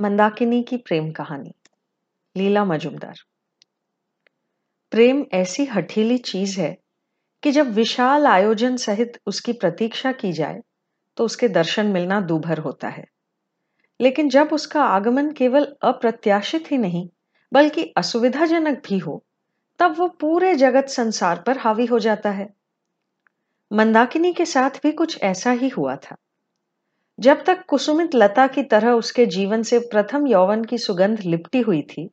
मंदाकिनी की प्रेम कहानी, लीला मजुमदार। प्रेम ऐसी हठीली चीज़ है कि जब विशाल आयोजन सहित उसकी प्रतीक्षा की जाए तो उसके दर्शन मिलना दूभर होता है। लेकिन जब उसका आगमन केवल अप्रत्याशित ही नहीं, बल्कि असुविधाजनक भी हो, तब वो पूरे जगत संसार पर हावी हो जाता है। मंदाकिनी के साथ भी कुछ ऐसा ही हुआ था। जब तक कुसुमित लता की तरह उसके जीवन से प्रथम यौवन की सुगंध लिपटी हुई थी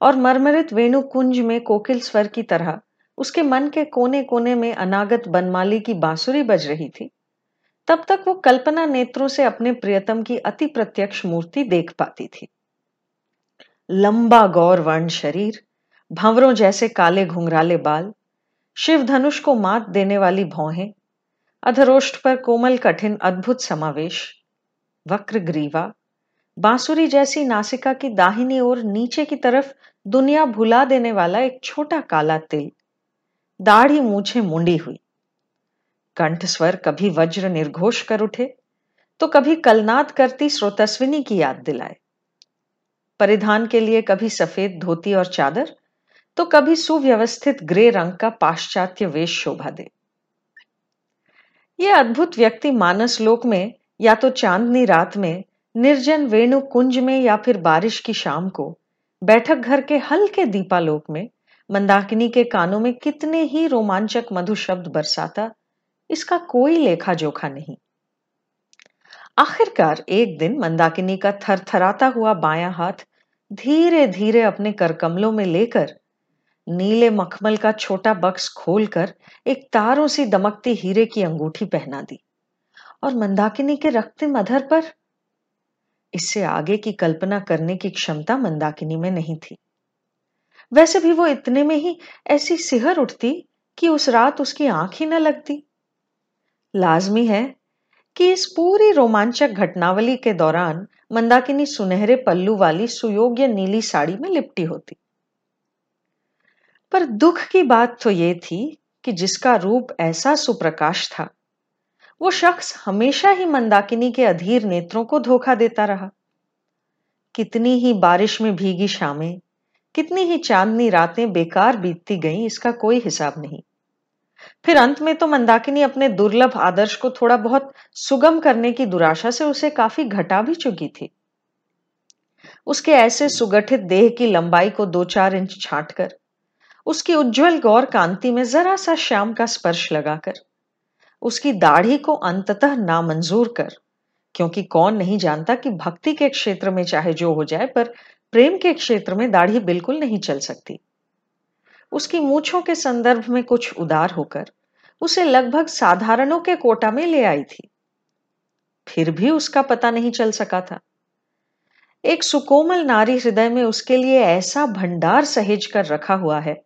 और मरमरित वेणु कुंज में कोकिल स्वर की तरह उसके मन के कोने कोने में अनागत बनमाली की बांसुरी बज रही थी, तब तक वो कल्पना नेत्रों से अपने प्रियतम की अति प्रत्यक्ष मूर्ति देख पाती थी। लंबा गौर वर्ण शरीर, भंवरों जैसे काले घुंघराले बाल, शिव धनुष को मात देने वाली भौहें, अधरोष्ट पर कोमल कठिन अद्भुत समावेश वक्र ग्रीवा बांसुरी जैसी नासिका की दाहिनी ओर नीचे की तरफ़ दुनिया भुला देने वाला एक छोटा काला तिल। दाढ़ी मूछे मुंडी हुई। कंठ स्वर कभी वज्र निर्घोष कर उठे तो कभी कलनाद करती स्रोतस्विनी की याद दिलाए। परिधान के लिए कभी सफ़ेद धोती और चादर तो कभी सुव्यवस्थित ग्रे रंग का पाश्चात्य वेश शोभा दे। यह अद्भुत व्यक्ति मानस लोक में या तो चांदनी रात में, निर्जन वेणु कुंज में या फिर बारिश की शाम को, बैठक घर के हल्के दीपालोक में, मंदाकिनी के कानों में कितने ही रोमांचक मधु शब्द बरसाता, इसका कोई लेखा जोखा नहीं। आखिरकार एक दिन मंदाकिनी का थरथराता हुआ बायां हाथ धीरे धीरे अपने करकमलों में लेकर, नीले मखमल का छोटा बक्स खोलकर एक तारों सी दमकती हीरे की अंगूठी पहना दी। और मंदाकिनी के रखते मधर पर। इससे आगे की कल्पना करने की क्षमता मंदाकिनी में नहीं थी। वैसे भी वो इतने में ही ऐसी सिहर उठती कि उस रात उसकी आँख ही न लगती। लाजमी है कि इस पूरी रोमांचक घटनावली के दौरान मंदाकिनी सुनहरे पल्लू वाली सुयोग्य नीली साड़ी में लिपटी होती। पर दुख की बात तो ये थी कि जिसका रूप ऐसा सुप्रकाश था वो शख्स हमेशा ही मंदाकिनी के अधीर नेत्रों को धोखा देता रहा। कितनी ही बारिश में भीगी शामें, कितनी ही चांदनी रातें बेकार बीतती गईं, इसका कोई हिसाब नहीं। फिर अंत में तो मंदाकिनी अपने दुर्लभ आदर्श को थोड़ा बहुत सुगम करने की दुराशा से उसे काफ़ी घटा भी चुकी थी। उसके ऐसे सुगठित देह की लंबाई को दो चार इंच छांटकर, उसकी उज्जवल गौर कांति में जरा सा श्याम का स्पर्श लगाकर उसकी दाढ़ी को अंततः नामंजूर कर, क्योंकि कौन नहीं जानता कि भक्ति के क्षेत्र में चाहे जो हो जाए, पर प्रेम के क्षेत्र में दाढ़ी बिल्कुल नहीं चल सकती। उसकी मूछों के संदर्भ में कुछ उदार होकर, उसे लगभग साधारणों के कोटा में ले आई थी। फिर भी उसका पता नहीं चल सका था। एक सुकोमल नारी हृदय में उसके लिए ऐसा भंडार सहेज कर रखा हुआ है,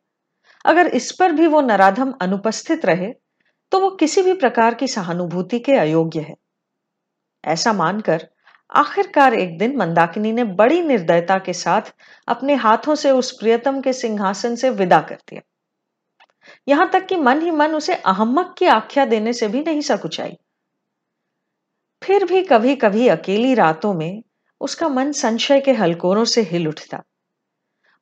अगर इस पर भी वो नराधम अनुपस्थित रहे तो वो किसी भी प्रकार की सहानुभूति के अयोग्य है। ऐसा मानकर आखिरकार एक दिन मंदाकिनी ने बड़ी निर्दयता के साथ अपने हाथों से उस प्रियतम के सिंहासन से विदा कर दिया। यहाँ तक कि मन ही मन उसे अहमक की आख्या देने से भी नहीं सकुचाई। फिर भी कभी कभी अकेली रातों में उसका मन संशय के हलकोरों से हिल उठता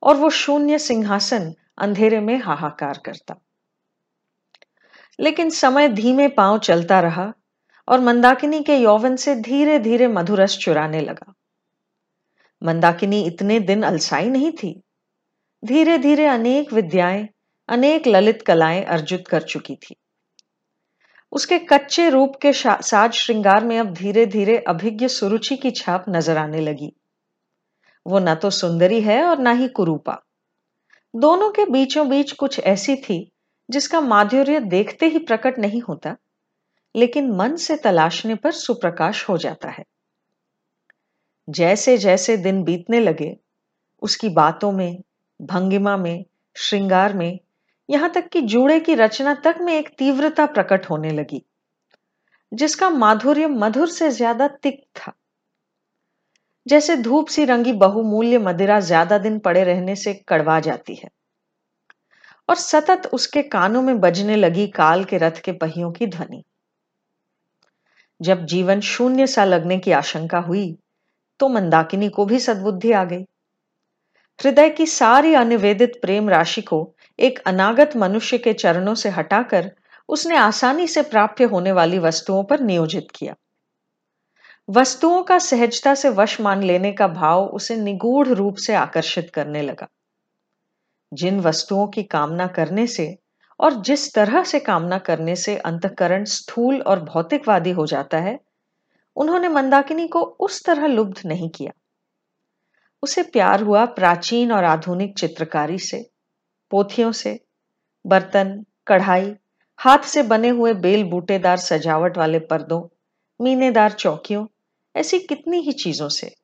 और वो शून्य सिंहासन अंधेरे में हाहाकार करता। लेकिन समय धीमे पाँव चलता रहा और मंदाकिनी के यौवन से धीरे धीरे मधुरस चुराने लगा। मंदाकिनी इतने दिन अलसाई नहीं थी। धीरे धीरे अनेक विद्याएँ, अनेक ललित कलाएँ अर्जित कर चुकी थी। उसके कच्चे रूप के साज श्रृंगार में अब धीरे धीरे अभिज्ञ सुरुचि की छाप नज़र आने लगी। वो न तो सुंदरी है और ना ही कुरूपा। दोनों के बीचों बीच कुछ ऐसी थी जिसका माधुर्य देखते ही प्रकट नहीं होता, लेकिन मन से तलाशने पर सुप्रकाश हो जाता है। जैसे जैसे दिन बीतने लगे, उसकी बातों में, भंगिमा में, श्रृंगार में, यहाँ तक कि जूड़े की रचना तक में एक तीव्रता प्रकट होने लगी, जिसका माधुर्य मधुर से ज़्यादा तिक्त था। जैसे धूप सी रंगी बहुमूल्य मदिरा ज़्यादा दिन पड़े रहने से कड़वा जाती है। और सतत उसके कानों में बजने लगी काल के रथ के पहियों की ध्वनि। जब जीवन शून्य सा लगने की आशंका हुई तो मंदाकिनी को भी सद्बुद्धि आ गई। हृदय की सारी अनिवेदित प्रेम राशि को एक अनागत मनुष्य के चरणों से हटाकर उसने आसानी से प्राप्य होने वाली वस्तुओं पर नियोजित किया। वस्तुओं का सहजता से वश मान लेने का भाव उसे निगूढ़ रूप से आकर्षित करने लगा। जिन वस्तुओं की कामना करने से और जिस तरह से कामना करने से अंतकरण स्थूल और भौतिकवादी हो जाता है, उन्होंने मंदाकिनी को उस तरह लुब्ध नहीं किया। उसे प्यार हुआ प्राचीन और आधुनिक चित्रकारी से, पोथियों से, बर्तन, कढ़ाई, हाथ से बने हुए बेल बूटेदार सजावट वाले पर्दों, मीनेदार चौकियों, ऐसी कितनी ही चीज़ों से।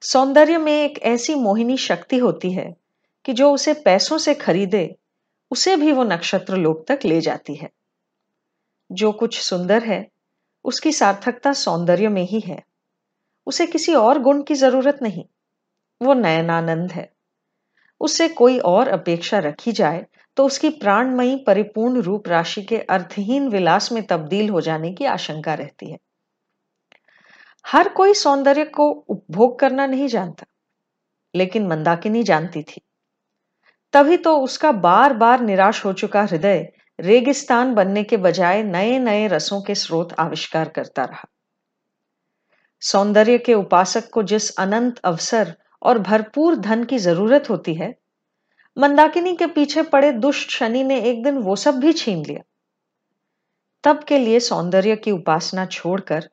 सौंदर्य में एक ऐसी मोहिनी शक्ति होती है कि जो उसे पैसों से खरीदे, उसे भी वो नक्षत्र लोक तक ले जाती है। जो कुछ सुंदर है, उसकी सार्थकता सौंदर्य में ही है। उसे किसी और गुण की ज़रूरत नहीं। वो नयनानंद है। उससे कोई और अपेक्षा रखी जाए तो उसकी प्राणमयी परिपूर्ण रूप राशि के अर्थहीन विलास में तब्दील हो जाने की आशंका रहती है। हर कोई सौंदर्य को उपभोग करना नहीं जानता, लेकिन मंदाकिनी जानती थी। तभी तो उसका बार बार निराश हो चुका हृदय रेगिस्तान बनने के बजाय नए नए रसों के स्रोत आविष्कार करता रहा। सौंदर्य के उपासक को जिस अनंत अवसर और भरपूर धन की ज़रूरत होती है, मंदाकिनी के पीछे पड़े दुष्ट शनि ने एक दिन वो सब भी छीन लिया। तब के लिए सौंदर्य की उपासना छोड़कर,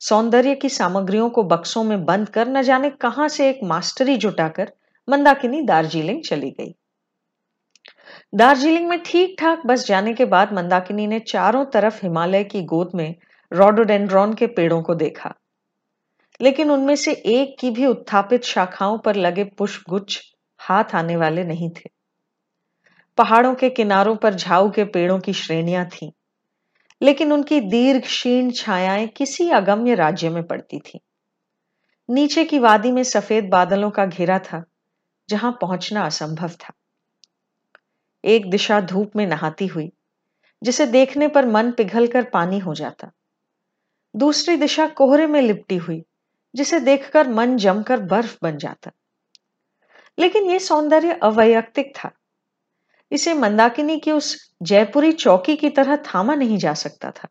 सौंदर्य की सामग्रियों को बक्सों में बंद कर न जाने कहाँ से एक मास्टरी जुटाकर मंदाकिनी दार्जिलिंग चली गई। दार्जिलिंग में ठीक ठाक बस जाने के बाद मंदाकिनी ने चारों तरफ़ हिमालय की गोद में रोडोडेंड्रॉन के पेड़ों को देखा। लेकिन उनमें से एक की भी उत्थापित शाखाओं पर लगे पुष्प गुच्छ हाथ आने वाले नहीं थे। पहाड़ों के किनारों पर झाऊ के पेड़ों की श्रेणियाँ थीं, लेकिन उनकी दीर्घ क्षीण छायाएँ किसी अगम्य राज्य में पड़ती थीं। नीचे की वादी में सफ़ेद बादलों का घेरा था जहाँ पहुँचना असंभव था। एक दिशा धूप में नहाती हुई, जिसे देखने पर मन पिघलकर पानी हो जाता। दूसरी दिशा कोहरे में लिपटी हुई, जिसे देखकर मन जमकर बर्फ़ बन जाता। लेकिन यह सौंदर्य अवैयक्तिक था। इसे मंदाकिनी की उस जयपुरी चौकी की तरह थामा नहीं जा सकता था,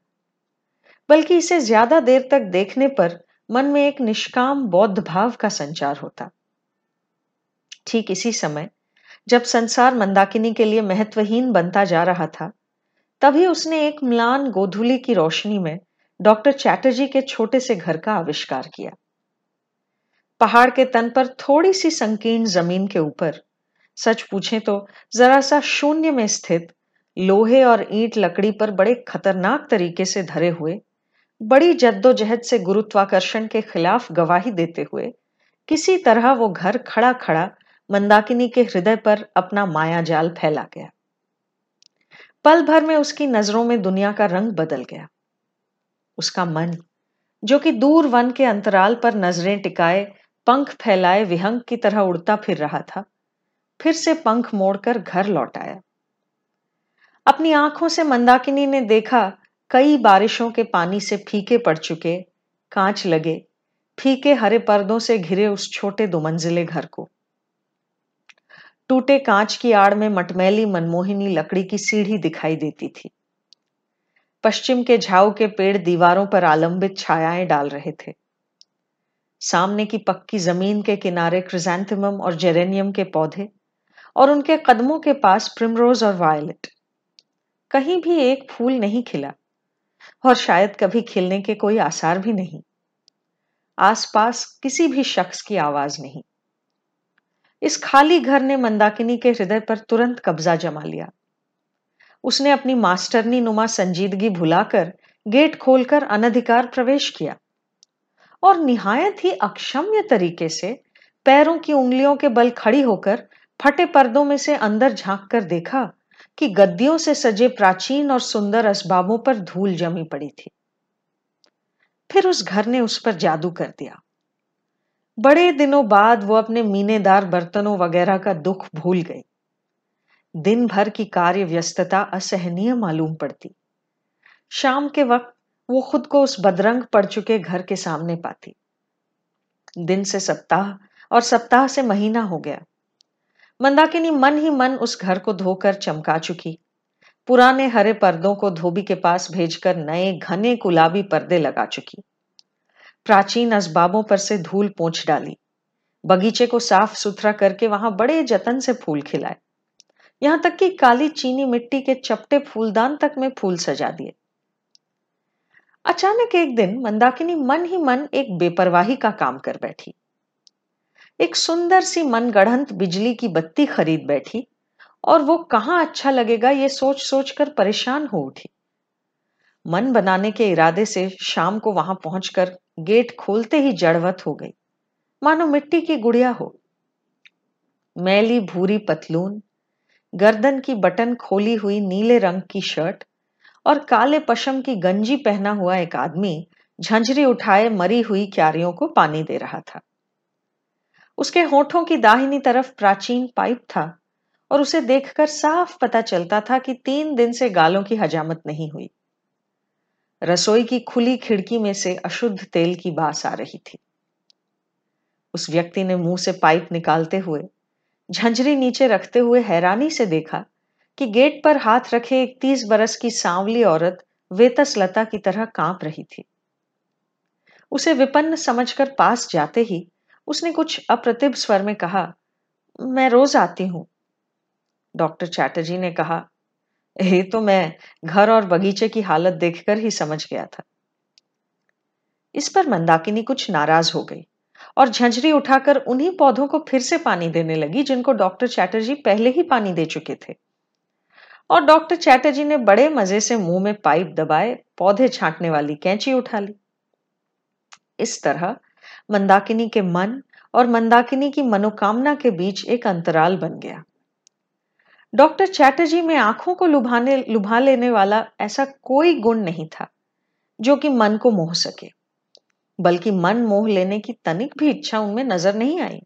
बल्कि इसे ज़्यादा देर तक देखने पर मन में एक निष्काम बौद्ध भाव का संचार होता। ठीक इसी समय जब संसार मंदाकिनी के लिए महत्वहीन बनता जा रहा था, तभी उसने एक म्लान गोधुली की रोशनी में डॉक्टर चैटर्जी के छोटे से घर का आविष्कार किया। पहाड़ के तन पर थोड़ी सी संकीर्ण ज़मीन के ऊपर, सच पूछे तो जरा सा शून्य में स्थित लोहे और ईंट लकड़ी पर बड़े खतरनाक तरीके से धरे हुए, बड़ी जद्दोजहद से गुरुत्वाकर्षण के खिलाफ गवाही देते हुए, किसी तरह वो घर खड़ा खड़ा मंदाकिनी के हृदय पर अपना माया जाल फैला गया। पल भर में उसकी नज़रों में दुनिया का रंग बदल गया। उसका मन, जो कि दूर वन के अंतराल पर नज़रें टिकाए, पंख फैलाए, विहंग की तरह उड़ता फिर रहा था, फिर से पंख मोड़कर घर लौट आया। अपनी आँखों से मंदाकिनी ने देखा, कई बारिशों के पानी से फीके पड़ चुके, कांच लगे, फीके हरे पर्दों से घिरे उस छोटे दो मंजिले घर को। टूटे कांच की आड़ में मटमैली मनमोहिनी लकड़ी की सीढ़ी दिखाई देती थी। पश्चिम के झाऊ के पेड़ दीवारों पर आलंबित छायाएँ डाल रहे थे। सामने की पक्की ज़मीन के किनारे क्रिजेंथेमम और जेरेनियम के पौधे और उनके कदमों के पास प्रिमरोज और वायलेट। कहीं भी एक फूल नहीं खिला और शायद कभी खिलने के कोई आसार भी नहीं। आसपास किसी भी शख्स की आवाज़ नहीं। इस खाली घर ने मंदाकिनी के हृदय पर तुरंत कब्जा जमा लिया। उसने अपनी मास्टरनी नुमा संजीदगी भुलाकर गेट खोलकर अनधिकार प्रवेश किया और निहायत ही अक्षम्य तरीके से पैरों की उंगलियों के बल खड़ी होकर फटे पर्दों में से अंदर झाँक कर देखा कि गद्दियों से सजे प्राचीन और सुंदर असबाबों पर धूल जमी पड़ी थी। फिर उस घर ने उस पर जादू कर दिया। बड़े दिनों बाद वो अपने मीनेदार बर्तनों वगैरह का दुख भूल गई। दिन भर की कार्य व्यस्तता असहनीय मालूम पड़ती। शाम के वक्त वो खुद को उस बदरंग पड़ चुके घर के सामने पाती। दिन से सप्ताह और सप्ताह से महीना हो गया। मंदाकिनी मन ही मन उस घर को धोकर चमका चुकी। पुराने हरे पर्दों को धोबी के पास भेजकर नए घने गुलाबी पर्दे लगा चुकी। प्राचीन असबाबों पर से धूल पोंछ डाली। बगीचे को साफ़ सुथरा करके वहाँ बड़े जतन से फूल खिलाए। यहाँ तक कि काली चीनी मिट्टी के चपटे फूलदान तक में फूल सजा दिए। अचानक एक दिन मंदाकिनी मन ही मन एक बेपरवाही का काम कर बैठी। एक सुंदर सी मनगढ़ंत बिजली की बत्ती खरीद बैठी और वो कहाँ अच्छा लगेगा ये सोच सोच कर परेशान हो उठी। मन बनाने के इरादे से शाम को वहाँ पहुंचकर गेट खोलते ही जड़वत हो गई। मानो मिट्टी की गुड़िया हो। मैली भूरी पतलून, गर्दन की बटन खोली हुई नीले रंग की शर्ट और काले पशम की गंजी पहना हुआ एक आदमी झंझरी उठाए मरी हुई क्यारियों को पानी दे रहा था। उसके होठों की दाहिनी तरफ़ प्राचीन पाइप था और उसे देखकर साफ़ पता चलता था कि तीन दिन से गालों की हजामत नहीं हुई। रसोई की खुली खिड़की में से अशुद्ध तेल की बास आ रही थी। उस व्यक्ति ने मुँह से पाइप निकालते हुए, झंझरी नीचे रखते हुए हैरानी से देखा कि गेट पर हाथ रखे एक तीस बरस की सांवली औरत वेतस लता की तरह काँप रही थी। उसे विपन्न समझकर पास जाते ही उसने कुछ अप्रतिभ स्वर में कहा, मैं रोज आती हूँ। डॉक्टर चैटर्जी ने कहा ये तो मैं घर और बगीचे की हालत देखकर ही समझ गया था। इस पर मंदाकिनी कुछ नाराज़ हो गई और झंझरी उठाकर उन्हीं पौधों को फिर से पानी देने लगी जिनको डॉक्टर चैटर्जी पहले ही पानी दे चुके थे। और डॉक्टर चैटर्जी ने बड़े मज़े से मुँह में पाइप दबाए, पौधे छांटने वाली कैंची उठा ली। इस तरह मंदाकिनी के मन और मंदाकिनी की मनोकामना के बीच एक अंतराल बन गया। डॉक्टर चैटर्जी में आँखों को लुभाने, लुभा लेने वाला ऐसा कोई गुण नहीं था, जो कि मन को मोह सके। बल्कि मन मोह लेने की तनिक भी इच्छा उनमें नज़र नहीं आई।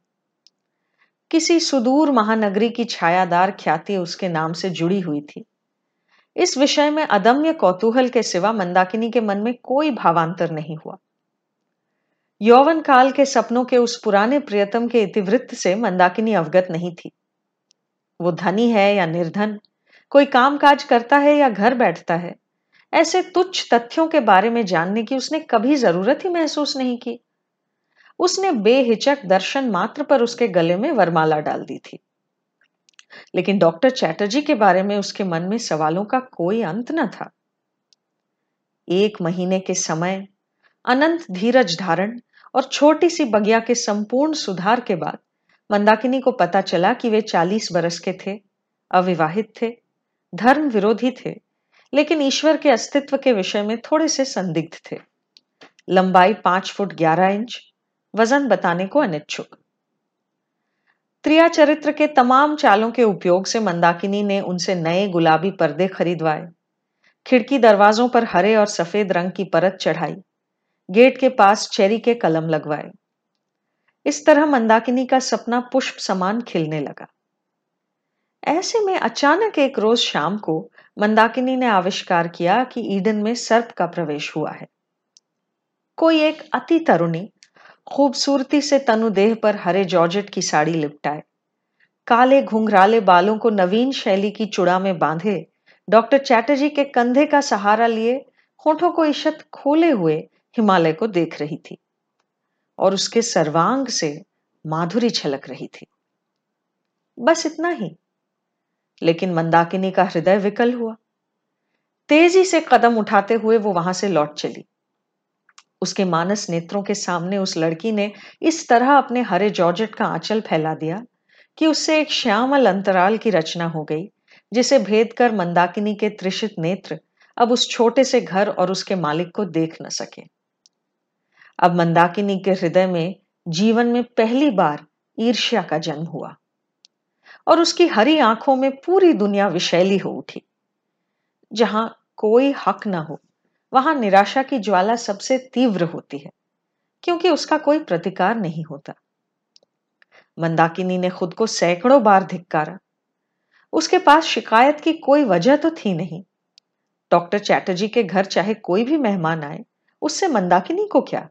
किसी सुदूर महानगरी की छायादार ख्याति उसके नाम से जुड़ी हुई थी। इस विषय में अदम्य कौतूहल के सिवा मंदाकिनी के मन में कोई भावांतर नहीं हुआ। यौवन काल के सपनों के उस पुराने प्रियतम के इतिवृत्त से मंदाकिनी अवगत नहीं थी। वो धनी है या निर्धन, कोई काम काज करता है या घर बैठता है, ऐसे तुच्छ तथ्यों के बारे में जानने की उसने कभी ज़रूरत ही महसूस नहीं की। उसने बेहिचक दर्शन मात्र पर उसके गले में वरमाला डाल दी थी। लेकिन डॉक्टर चैटर्जी के बारे में उसके मन में सवालों का कोई अंत न था। एक महीने के समय, अनंत धीरज धारण और छोटी सी बगिया के संपूर्ण सुधार के बाद मंदाकिनी को पता चला कि वे चालीस बरस के थे, अविवाहित थे, धर्म विरोधी थे, लेकिन ईश्वर के अस्तित्व के विषय में थोड़े से संदिग्ध थे। लंबाई पाँच फुट ग्यारह इंच, वज़न बताने को अनिच्छुक। त्रिया चरित्र के तमाम चालों के उपयोग से मंदाकिनी ने उनसे नए गुलाबी पर्दे खरीदवाए। खिड़की दरवाजों पर हरे और सफ़ेद रंग की परत चढ़ाई। गेट के पास चेरी के कलम लगवाए। इस तरह मंदाकिनी का सपना पुष्प समान खिलने लगा। ऐसे में अचानक एक रोज शाम को मंदाकिनी ने आविष्कार किया कि ईडन में सर्प का प्रवेश हुआ है। कोई एक अति तरुणी खूबसूरती से तनुदेह पर हरे जॉर्जेट की साड़ी लिपटाए, काले घुंघराले बालों को नवीन शैली की चुड़ा में बांधे, डॉक्टर चैटर्जी के कंधे का सहारा लिए होठों को इशत खोले हुए हिमालय को देख रही थी। और उसके सर्वांग से माधुरी छलक रही थी। बस इतना ही। लेकिन मंदाकिनी का हृदय विकल हुआ। तेज़ी से कदम उठाते हुए वो वहाँ से लौट चली। उसके मानस नेत्रों के सामने उस लड़की ने इस तरह अपने हरे जॉर्जेट का आंचल फैला दिया कि उससे एक श्यामल अंतराल की रचना हो गई, जिसे भेद कर मंदाकिनी के त्रिषित नेत्र अब उस छोटे से घर और उसके मालिक को देख न सके। अब मंदाकिनी के हृदय में जीवन में पहली बार ईर्ष्या का जन्म हुआ। और उसकी हरी आँखों में पूरी दुनिया विशैली हो उठी। जहाँ कोई हक ना हो, वहाँ निराशा की ज्वाला सबसे तीव्र होती है, क्योंकि उसका कोई प्रतिकार नहीं होता। मंदाकिनी ने खुद को सैकड़ों बार धिक्कारा। उसके पास शिकायत की कोई वजह तो थी नहीं। डॉक्टर चैटर्जी के घर चाहे कोई भी मेहमान आए, उससे मंदाकिनी को क्या?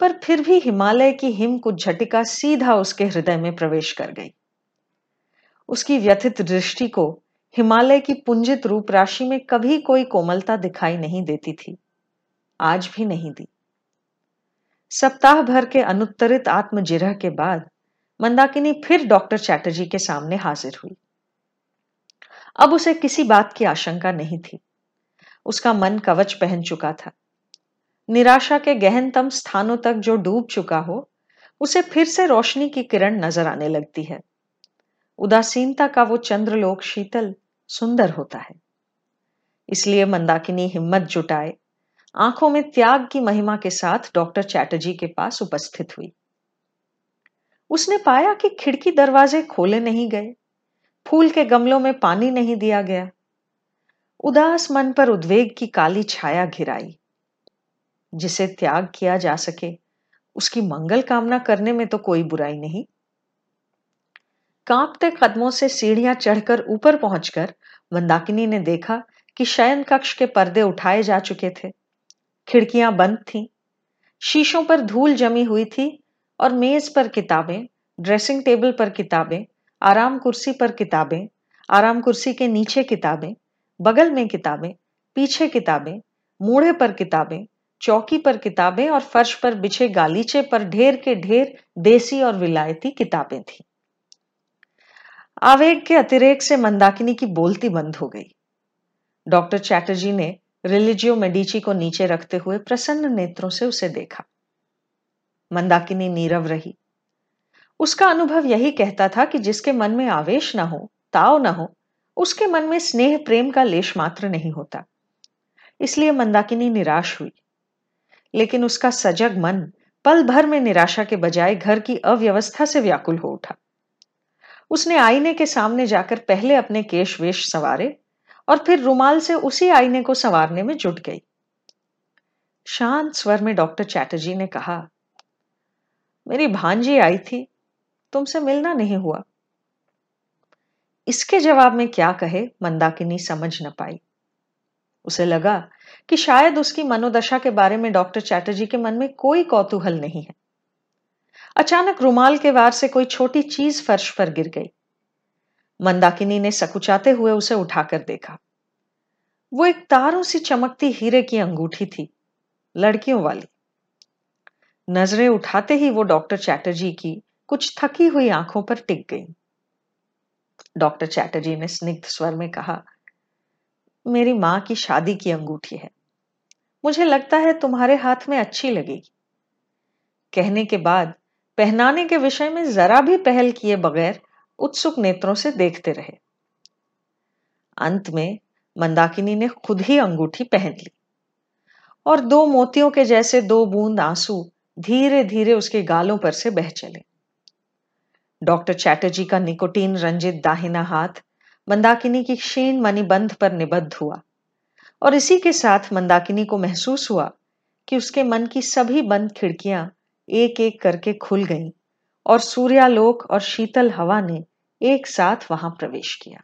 पर फिर भी हिमालय की हिम कुछ झटिका सीधा उसके हृदय में प्रवेश कर गई। उसकी व्यथित दृष्टि को हिमालय की पुंजित रूप राशि में कभी कोई कोमलता दिखाई नहीं देती थी। आज भी नहीं दी। सप्ताह भर के अनुत्तरित आत्मजिरह के बाद मंदाकिनी फिर डॉक्टर चैटर्जी के सामने हाजिर हुई। अब उसे किसी बात की आशंका नहीं थी। उसका मन कवच पहन चुका था। निराशा के गहनतम स्थानों तक जो डूब चुका हो, उसे फिर से रोशनी की किरण नज़र आने लगती है। उदासीनता का वो चंद्रलोक शीतल, सुंदर होता है। इसलिए मंदाकिनी हिम्मत जुटाए, आँखों में त्याग की महिमा के साथ डॉक्टर चैटर्जी के पास उपस्थित हुई। उसने पाया कि खिड़की दरवाजे खोले नहीं गए, फूल के गमलों में पानी नहीं दिया गया। उदास मन पर उद्वेग की काली छाया घिराई। जिसे त्याग किया जा सके। उसकी मंगल कामना करने में तो कोई बुराई नहीं। कांपते कदमों से सीढ़ियाँ चढ़कर ऊपर पहुंचकर मंदाकिनी ने देखा कि शयन कक्ष के पर्दे उठाए जा चुके थे। खिड़कियाँ बंद थीं। शीशों पर धूल जमी हुई थी और मेज पर किताबें, ड्रेसिंग टेबल पर किताबें, आराम कुर्सी पर किताबें, आराम कुर्सी के नीचे किताबें, बगल में किताबें, पीछे किताबें मूढ़े पर किताबें चौकी पर किताबें और फर्श पर बिछे गालीचे पर ढेर के ढेर देसी और विलायती किताबें थी। आवेग के अतिरेक से मंदाकिनी की बोलती बंद हो गई। डॉक्टर चैटर्जी ने रिलीजियो मेडिची को नीचे रखते हुए प्रसन्न नेत्रों से उसे देखा। मंदाकिनी नीरव रही। उसका अनुभव यही कहता था कि जिसके मन में आवेश ना हो, ताव ना हो, उसके मन में स्नेह प्रेम का लेश मात्र नहीं होता। इसलिए मंदाकिनी निराश हुई। लेकिन उसका सजग मन पल भर में निराशा के बजाय घर की अव्यवस्था से व्याकुल हो उठा। उसने आईने के सामने जाकर पहले अपने केश वेश सवारे और फिर रुमाल से उसी आईने को संवारने में जुट गई। शांत स्वर में डॉक्टर चैटर्जी ने कहा, मेरी भांजी आई थी, तुमसे मिलना नहीं हुआ। इसके जवाब में क्या कहे मंदाकिनी समझ न पाई। उसे लगा कि शायद उसकी मनोदशा के बारे में डॉक्टर चैटर्जी के मन में कोई कौतूहल नहीं है। अचानक रुमाल के वार से कोई छोटी चीज़ फर्श पर गिर गई। मंदाकिनी ने सकुचाते हुए उसे उठाकर देखा। वो एक तारों सी चमकती हीरे की अंगूठी थी, लड़कियों वाली। नज़रें उठाते ही वो डॉक्टर चैटर्जी की कुछ थकी हुई आँखों पर टिक गई। डॉक्टर चैटर्जी ने स्निग्ध स्वर में कहा मेरी माँ की शादी की अंगूठी है। मुझे लगता है तुम्हारे हाथ में अच्छी लगेगी। कहने के बाद, पहनाने के विषय में जरा भी पहल किए बगैर उत्सुक नेत्रों से देखते रहे। अंत में, मंदाकिनी ने खुद ही अंगूठी पहन ली और दो मोतियों के जैसे दो बूंद आँसू धीरे धीरे उसके गालों पर से बह चले। डॉक्टर चैटर्जी का निकोटीन रंजित दाहिना हाथ मंदाकिनी की क्षीण मणिबंध पर निबद्ध हुआ। और इसी के साथ मंदाकिनी को महसूस हुआ कि उसके मन की सभी बंद खिड़कियाँ एक एक करके खुल गईं और सूर्यालोक और शीतल हवा ने एक साथ वहाँ प्रवेश किया।